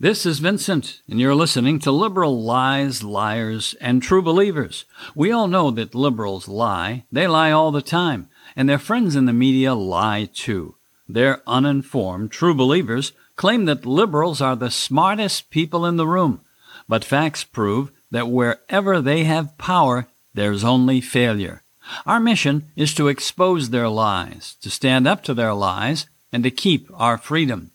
This is Vincent, and you're listening to Liberal Lies, Liars, and True Believers. We all know that liberals lie. They lie all the time, and their friends in the media lie too. Their uninformed true believers claim that liberals are the smartest people in the room, but facts prove that wherever they have power, there's only failure. Our mission is to expose their lies, to stand up to their lies, and to keep our freedom.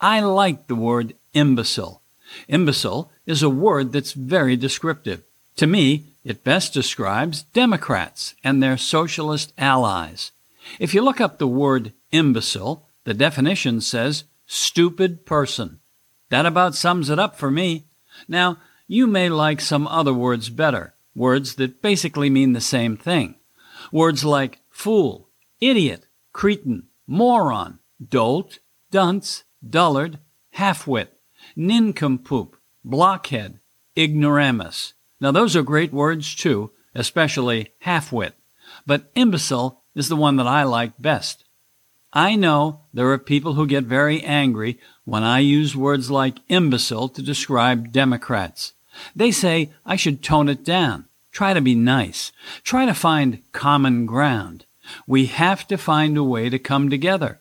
I like the word imbecile. Imbecile is a word that's very descriptive. To me, it best describes Democrats and their socialist allies. If you look up the word imbecile, the definition says stupid person. That about sums it up for me. Now, you may like some other words better, words that basically mean the same thing. Words like fool, idiot, cretin, moron, dolt, dunce, dullard, halfwit, nincompoop, blockhead, ignoramus. Now, those are great words too, especially halfwit, but imbecile is the one that I like best. I know there are people who get very angry when I use words like imbecile to describe Democrats. They say I should tone it down, try to be nice, try to find common ground. We have to find a way to come together.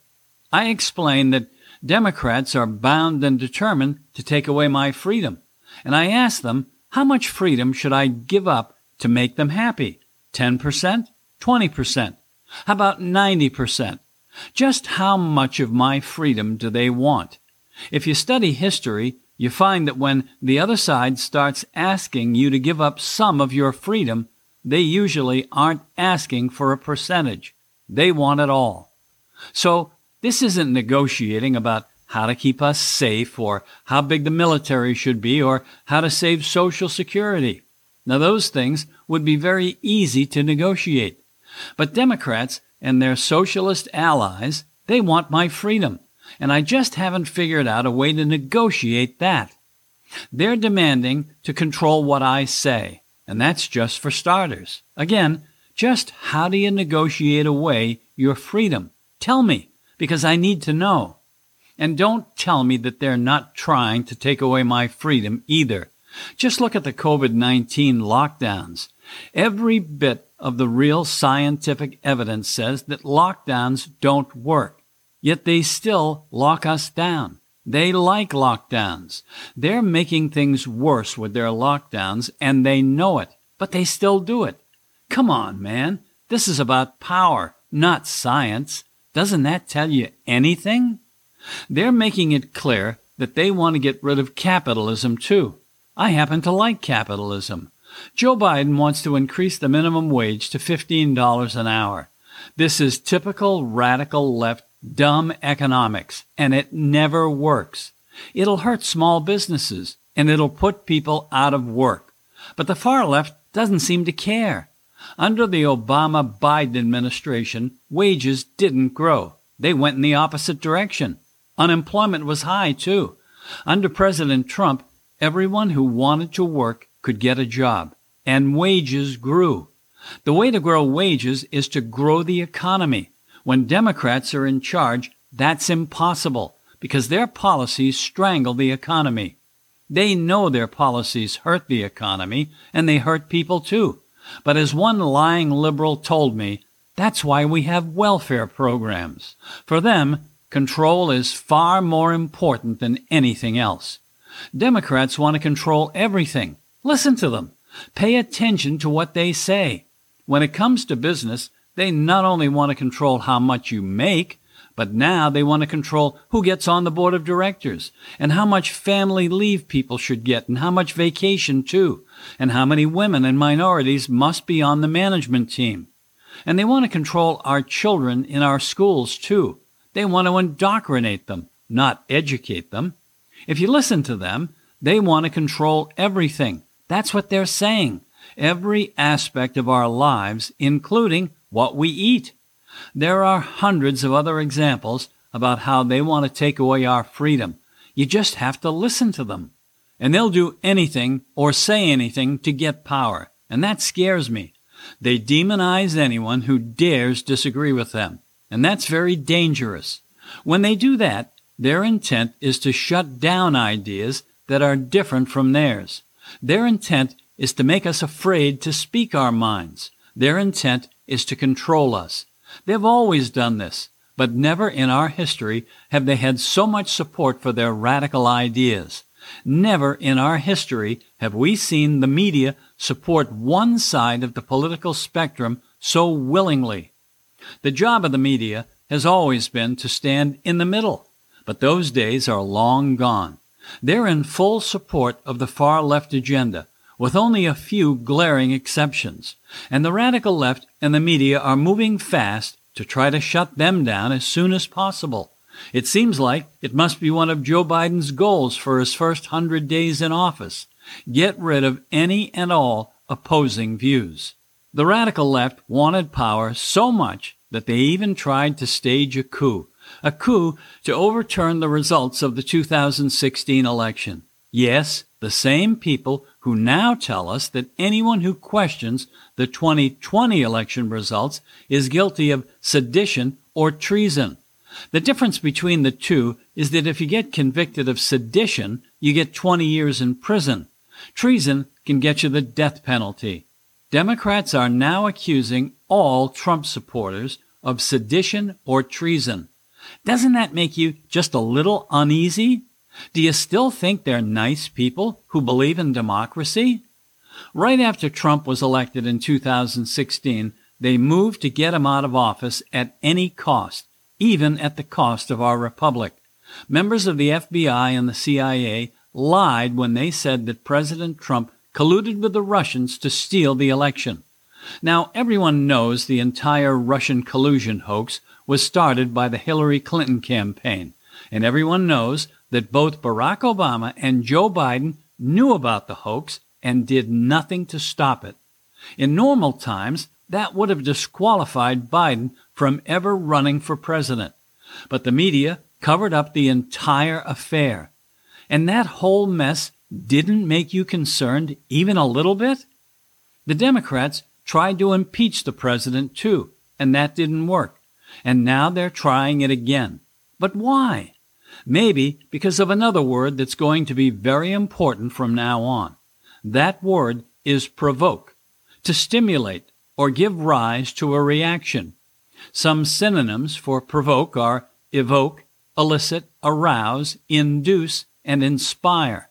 I explain that Democrats are bound and determined to take away my freedom. And I ask them, how much freedom should I give up to make them happy? 10%? 20%? How about 90%? Just how much of my freedom do they want? If you study history, you find that when the other side starts asking you to give up some of your freedom, they usually aren't asking for a percentage. They want it all. So this isn't negotiating about how to keep us safe or how big the military should be or how to save Social Security. Now, those things would be very easy to negotiate. But Democrats and their socialist allies, they want my freedom. And I just haven't figured out a way to negotiate that. They're demanding to control what I say. And that's just for starters. Again, just how do you negotiate away your freedom? Tell me because I need to know. And don't tell me that they're not trying to take away my freedom either. Just look at the COVID 19 lockdowns. Every bit of the real scientific evidence says that lockdowns don't work. Yet they still lock us down. They like lockdowns. They're making things worse with their lockdowns and they know it, but they still do it. Come on, man. This is about power, not science. Doesn't that tell you anything? They're making it clear that they want to get rid of capitalism too. I happen to like capitalism. Joe Biden wants to increase the minimum wage to $15 an hour. This is typical radical left dumb economics, and it never works. It'll hurt small businesses, and it'll put people out of work. But the far left doesn't seem to care. Under the Obama Biden administration, wages didn't grow. They went in the opposite direction. Unemployment was high, too. Under President Trump, everyone who wanted to work could get a job, and wages grew. The way to grow wages is to grow the economy. When Democrats are in charge, that's impossible because their policies strangle the economy. They know their policies hurt the economy, and they hurt people too. But as one lying liberal told me, that's why we have welfare programs. For them, control is far more important than anything else. Democrats want to control everything. Listen to them. Pay attention to what they say. When it comes to business, they not only want to control how much you make, but now they want to control who gets on the board of directors and how much family leave people should get and how much vacation too and how many women and minorities must be on the management team. And they want to control our children in our schools too. They want to indoctrinate them, not educate them. If you listen to them, they want to control everything. That's what they're saying. Every aspect of our lives, including what we eat. There are hundreds of other examples about how they want to take away our freedom. You just have to listen to them. And they'll do anything or say anything to get power. And that scares me. They demonize anyone who dares disagree with them. And that's very dangerous. When they do that, Their intent is to shut down ideas that are different from theirs. Their intent is to make us afraid to speak our minds. Their intent is to control us. They've always done this, but never in our history have they had so much support for their radical ideas. Never in our history have we seen the media support one side of the political spectrum so willingly. The job of the media has always been to stand in the middle, but those days are long gone. They're in full support of the far left agenda, with only a few glaring exceptions. And the radical left and the media are moving fast to try to shut them down as soon as possible. It seems like it must be one of Joe Biden's goals for his first hundred days in office. Get rid of any and all opposing views. The radical left wanted power so much that they even tried to stage a coup, a coup to overturn the results of the 2016 election. Yes, the same people who now tell us that anyone who questions the 2020 election results is guilty of sedition or treason. The difference between the two is that if you get convicted of sedition, you get 20 years in prison. Treason can get you the death penalty. Democrats are now accusing all Trump supporters of sedition or treason. Doesn't that make you just a little uneasy? Do you still think they're nice people who believe in democracy? Right after Trump was elected in 2016, they moved to get him out of office at any cost, even at the cost of our republic. Members of the FBI and the CIA lied when they said that President Trump colluded with the Russians to steal the election. Now, everyone knows the entire Russian collusion hoax was started by the Hillary Clinton campaign, and everyone knows that both Barack Obama and Joe Biden knew about the hoax and did nothing to stop it. In normal times, that would have disqualified Biden from ever running for president. But the media covered up the entire affair. And that whole mess didn't make you concerned even a little bit? The Democrats tried to impeach the president too, and that didn't work. And now they're trying it again. But why? Maybe because of another word that's going to be very important from now on. That word is provoke, to stimulate or give rise to a reaction. Some synonyms for provoke are evoke, elicit, arouse, induce, and inspire.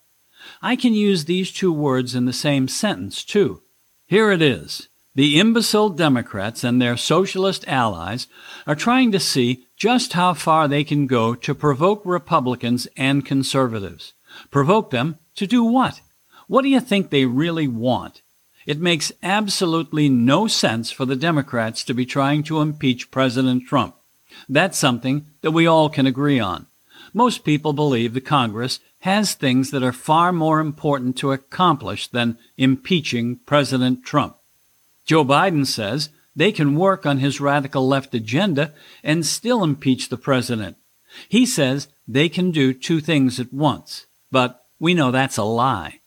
I can use these two words in the same sentence, too. Here it is. The imbecile Democrats and their socialist allies are trying to see just how far they can go to provoke Republicans and conservatives. Provoke them to do what? What do you think they really want? It makes absolutely no sense for the Democrats to be trying to impeach President Trump. That's something that we all can agree on. Most people believe the Congress has things that are far more important to accomplish than impeaching President Trump. Joe Biden says they can work on his radical left agenda and still impeach the president. He says they can do two things at once, but we know that's a lie.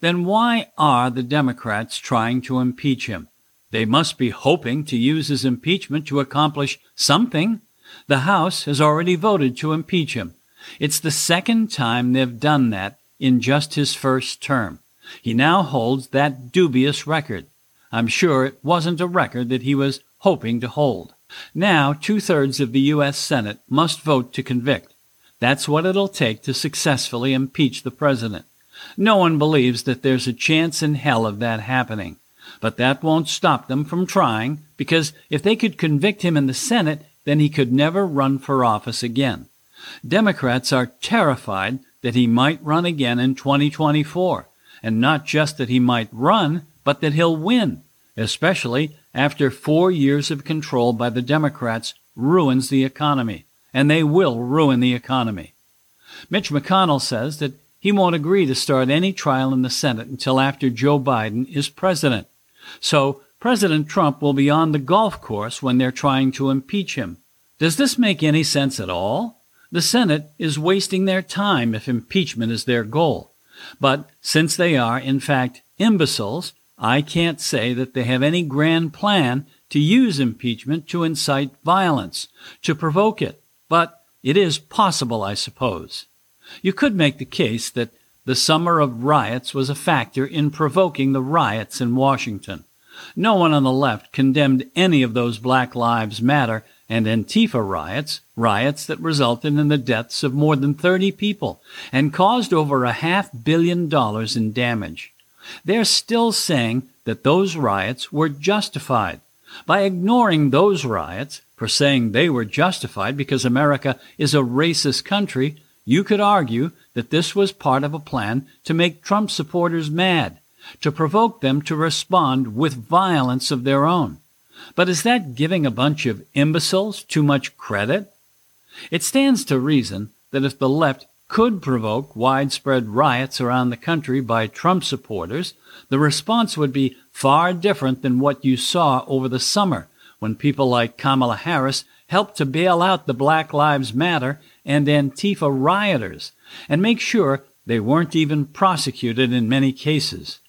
Then why are the Democrats trying to impeach him? They must be hoping to use his impeachment to accomplish something. The House has already voted to impeach him. It's the second time they've done that in just his first term. He now holds that dubious record. I'm sure it wasn't a record that he was hoping to hold. Now, two thirds of the U.S. Senate must vote to convict. That's what it'll take to successfully impeach the president. No one believes that there's a chance in hell of that happening. But that won't stop them from trying, because if they could convict him in the Senate, then he could never run for office again. Democrats are terrified that he might run again in 2024. And not just that he might run, but that he'll win, especially after four years of control by the Democrats ruins the economy. And they will ruin the economy. Mitch McConnell says that he won't agree to start any trial in the Senate until after Joe Biden is president. So President Trump will be on the golf course when they're trying to impeach him. Does this make any sense at all? The Senate is wasting their time if impeachment is their goal. But since they are, in fact, imbeciles, I can't say that they have any grand plan to use impeachment to incite violence, to provoke it. But it is possible, I suppose. You could make the case that the summer of riots was a factor in provoking the riots in Washington. No one on the left condemned any of those Black Lives Matter and Antifa riots, riots that resulted in the deaths of more than 30 people and caused over a half billion dollars in damage. They're still saying that those riots were justified. By ignoring those riots, for saying they were justified because America is a racist country, you could argue that this was part of a plan to make Trump supporters mad, to provoke them to respond with violence of their own. But is that giving a bunch of imbeciles too much credit? It stands to reason that if the left could provoke widespread riots around the country by Trump supporters, the response would be far different than what you saw over the summer when people like Kamala Harris helped to bail out the Black Lives Matter and Antifa rioters and make sure they weren't even prosecuted in many cases.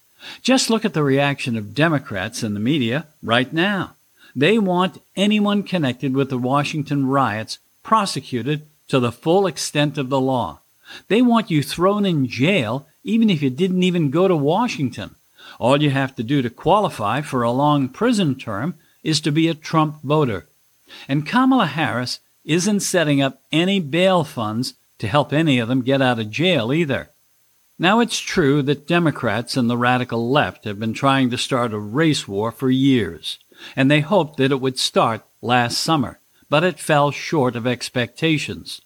Just look at the reaction of Democrats in the media right now. They want anyone connected with the Washington riots prosecuted to the full extent of the law. They want you thrown in jail even if you didn't even go to Washington. All you have to do to qualify for a long prison term is to be a Trump voter. And Kamala Harris isn't setting up any bail funds to help any of them get out of jail either. Now, it's true that Democrats and the radical left have been trying to start a race war for years, and they hoped that it would start last summer, but it fell short of expectations.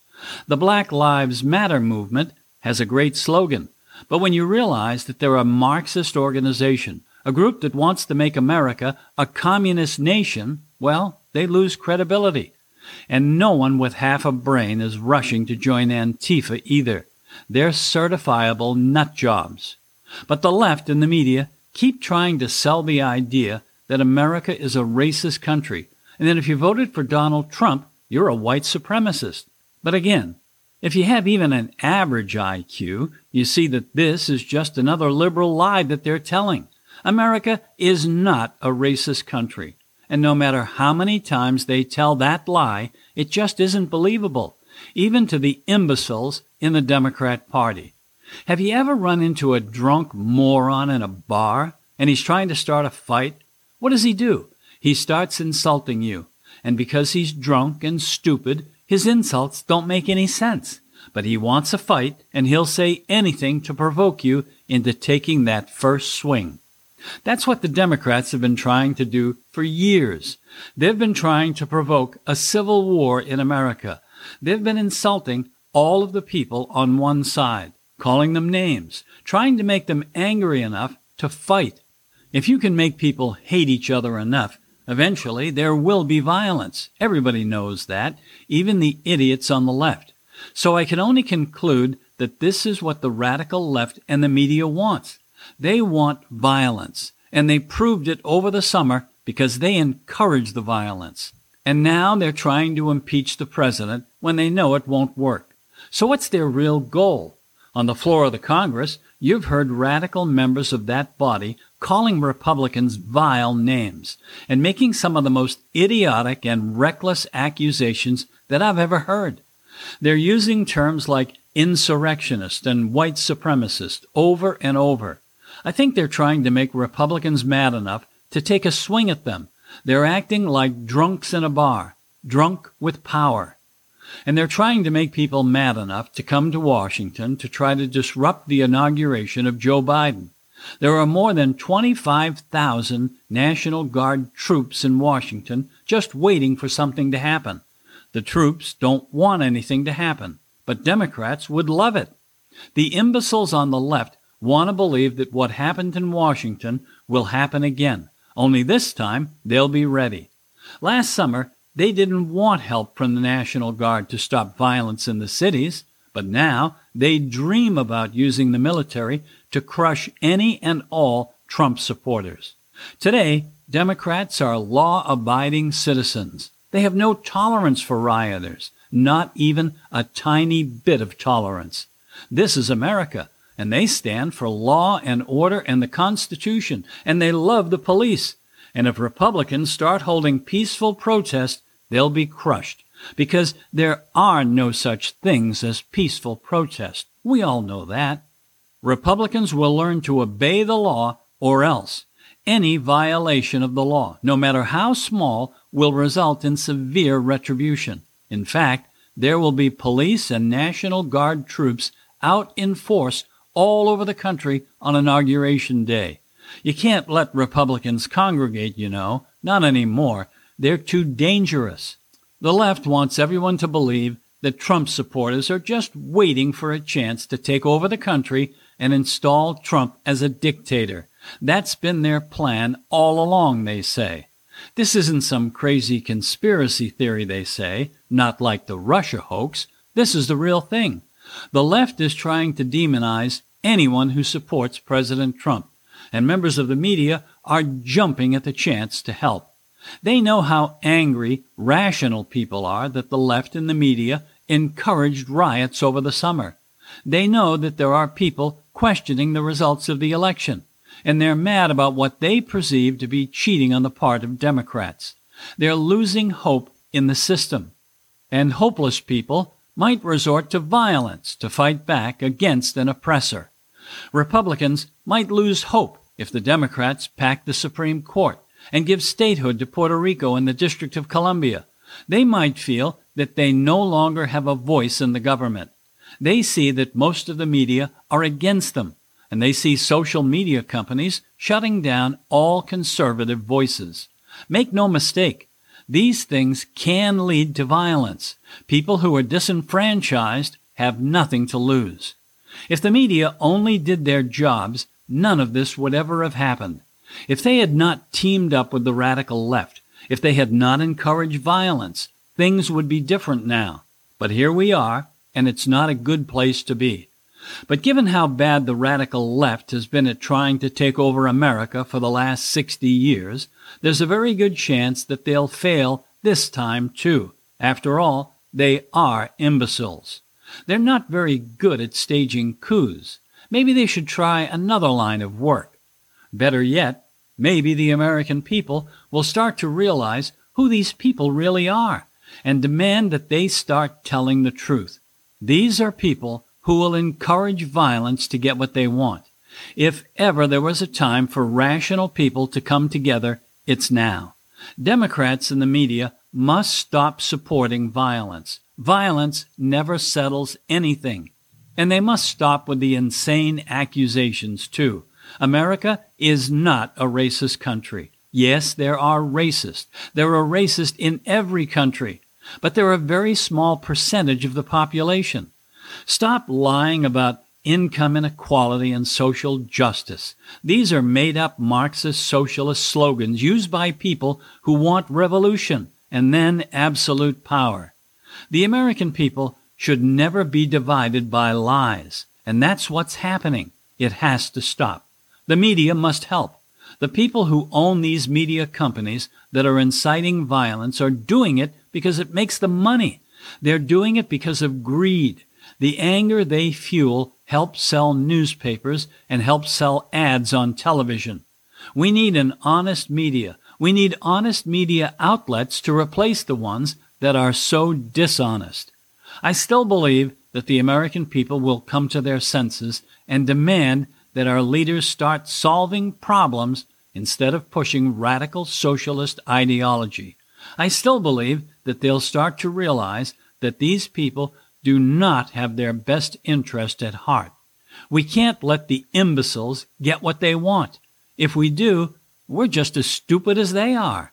The Black Lives Matter movement has a great slogan, but when you realize that they're a Marxist organization, a group that wants to make America a communist nation, well, they lose credibility. And no one with half a brain is rushing to join Antifa either. They're certifiable nut jobs. But the left and the media keep trying to sell the idea that America is a racist country, and that if you voted for Donald Trump, you're a white supremacist. But again, if you have even an average IQ, you see that this is just another liberal lie that they're telling. America is not a racist country. And no matter how many times they tell that lie, it just isn't believable, even to the imbeciles in the Democrat Party. Have you ever run into a drunk moron in a bar and he's trying to start a fight? What does he do? He starts insulting you. And because he's drunk and stupid, his insults don't make any sense. But he wants a fight and he'll say anything to provoke you into taking that first swing. That's what the Democrats have been trying to do for years. They've been trying to provoke a civil war in America. They've been insulting all of the people on one side, calling them names, trying to make them angry enough to fight. If you can make people hate each other enough, eventually there will be violence. Everybody knows that, even the idiots on the left. So I can only conclude that this is what the radical left and the media wants. They want violence, and they proved it over the summer because they encouraged the violence. And now they're trying to impeach the president when they know it won't work. So what's their real goal? On the floor of the Congress, you've heard radical members of that body calling Republicans vile names and making some of the most idiotic and reckless accusations that I've ever heard. They're using terms like insurrectionist and white supremacist over and over. I think they're trying to make Republicans mad enough to take a swing at them. They're acting like drunks in a bar, drunk with power. And they're trying to make people mad enough to come to Washington to try to disrupt the inauguration of Joe Biden. There are more than 25,000 National Guard troops in Washington just waiting for something to happen. The troops don't want anything to happen, but Democrats would love it. The imbeciles on the left want to believe that what happened in Washington will happen again, only this time they'll be ready. Last summer, they didn't want help from the National Guard to stop violence in the cities, but now they dream about using the military to crush any and all Trump supporters. Today, Democrats are law abiding citizens. They have no tolerance for rioters, not even a tiny bit of tolerance. This is America, and they stand for law and order and the Constitution, and they love the police. And if Republicans start holding peaceful protest, they'll be crushed because there are no such things as peaceful protest. We all know that. Republicans will learn to obey the law or else. Any violation of the law, no matter how small, will result in severe retribution. In fact, there will be police and National Guard troops out in force all over the country on Inauguration Day. You can't let Republicans congregate, you know, not anymore. They're too dangerous. The left wants everyone to believe that Trump supporters are just waiting for a chance to take over the country and install Trump as a dictator. That's been their plan all along, they say. This isn't some crazy conspiracy theory, they say, not like the Russia hoax. This is the real thing. The left is trying to demonize anyone who supports President Trump, and members of the media are jumping at the chance to help. They know how angry, rational people are that the left and the media encouraged riots over the summer. They know that there are people questioning the results of the election, and they're mad about what they perceive to be cheating on the part of Democrats. They're losing hope in the system. And hopeless people might resort to violence to fight back against an oppressor. Republicans might lose hope if the Democrats pack the Supreme Court and give statehood to Puerto Rico and the District of Columbia. They might feel that they no longer have a voice in the government. They see that most of the media are against them, and they see social media companies shutting down all conservative voices. Make no mistake, these things can lead to violence. People who are disenfranchised have nothing to lose. If the media only did their jobs, none of this would ever have happened. If they had not teamed up with the radical left, if they had not encouraged violence, things would be different now. But here we are, and it's not a good place to be. But given how bad the radical left has been at trying to take over America for the last 60 years, there's a very good chance that they'll fail this time too. After all, they are imbeciles. They're not very good at staging coups. Maybe they should try another line of work. Better yet, maybe the American people will start to realize who these people really are and demand that they start telling the truth. These are people who will encourage violence to get what they want. If ever there was a time for rational people to come together, it's now. Democrats and the media must stop supporting violence. Violence never settles anything. And they must stop with the insane accusations, too. America is not a racist country. Yes, there are racists. There are racists in every country, but they're a very small percentage of the population. Stop lying about income inequality and social justice. These are made up Marxist socialist slogans used by people who want revolution and then absolute power. The American people should never be divided by lies, and that's what's happening. It has to stop. The media must help. The people who own these media companies that are inciting violence are doing it because it makes them money. They're doing it because of greed. The anger they fuel helps sell newspapers and helps sell ads on television. We need an honest media. We need honest media outlets to replace the ones that are so dishonest. I still believe that the American people will come to their senses and demand that our leaders start solving problems instead of pushing radical socialist ideology. I still believe that they'll start to realize that these people do not have their best interest at heart. We can't let the imbeciles get what they want. If we do, we're just as stupid as they are.